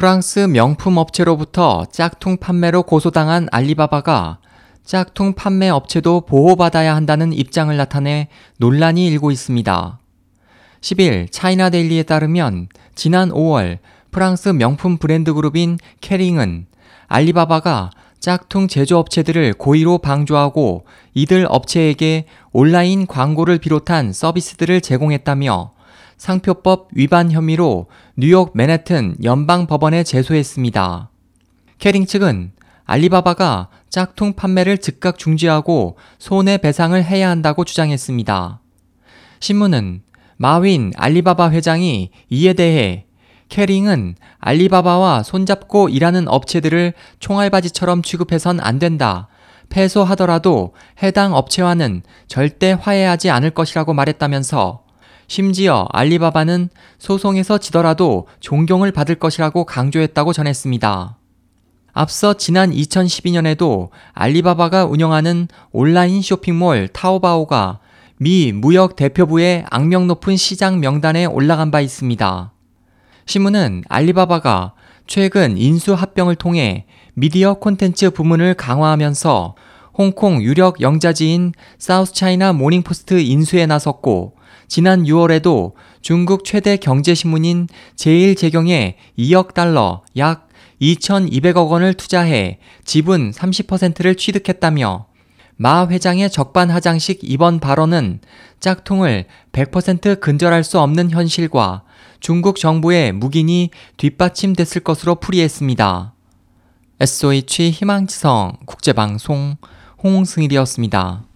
프랑스 명품 업체로부터 짝퉁 판매로 고소당한 알리바바가 짝퉁 판매 업체도 보호받아야 한다는 입장을 나타내 논란이 일고 있습니다. 10일 차이나데일리에 따르면 지난 5월 프랑스 명품 브랜드 그룹인 캐링은 알리바바가 짝퉁 제조업체들을 고의로 방조하고 이들 업체에게 온라인 광고를 비롯한 서비스들을 제공했다며 상표법 위반 혐의로 뉴욕 맨해튼 연방 법원에 제소했습니다. 캐링 측은 알리바바가 짝퉁 판매를 즉각 중지하고 손해배상을 해야 한다고 주장했습니다. 신문은 마윈 알리바바 회장이 이에 대해 캐링은 알리바바와 손잡고 일하는 업체들을 총알바지처럼 취급해선 안 된다. 패소하더라도 해당 업체와는 절대 화해하지 않을 것이라고 말했다면서 심지어 알리바바는 소송에서 지더라도 존경을 받을 것이라고 강조했다고 전했습니다. 앞서 지난 2012년에도 알리바바가 운영하는 온라인 쇼핑몰 타오바오가 미 무역 대표부의 악명 높은 시장 명단에 올라간 바 있습니다. 신문은 알리바바가 최근 인수 합병을 통해 미디어 콘텐츠 부문을 강화하면서 홍콩 유력 영자지인 사우스 차이나 모닝포스트 인수에 나섰고 지난 6월에도 중국 최대 경제신문인 제1재경에 2억 달러 약 2,200억 원을 투자해 지분 30%를 취득했다며 마 회장의 적반하장식 이번 발언은 짝퉁을 100% 근절할 수 없는 현실과 중국 정부의 묵인이 뒷받침됐을 것으로 풀이했습니다. SOH 희망지성 국제방송 홍승일이었습니다.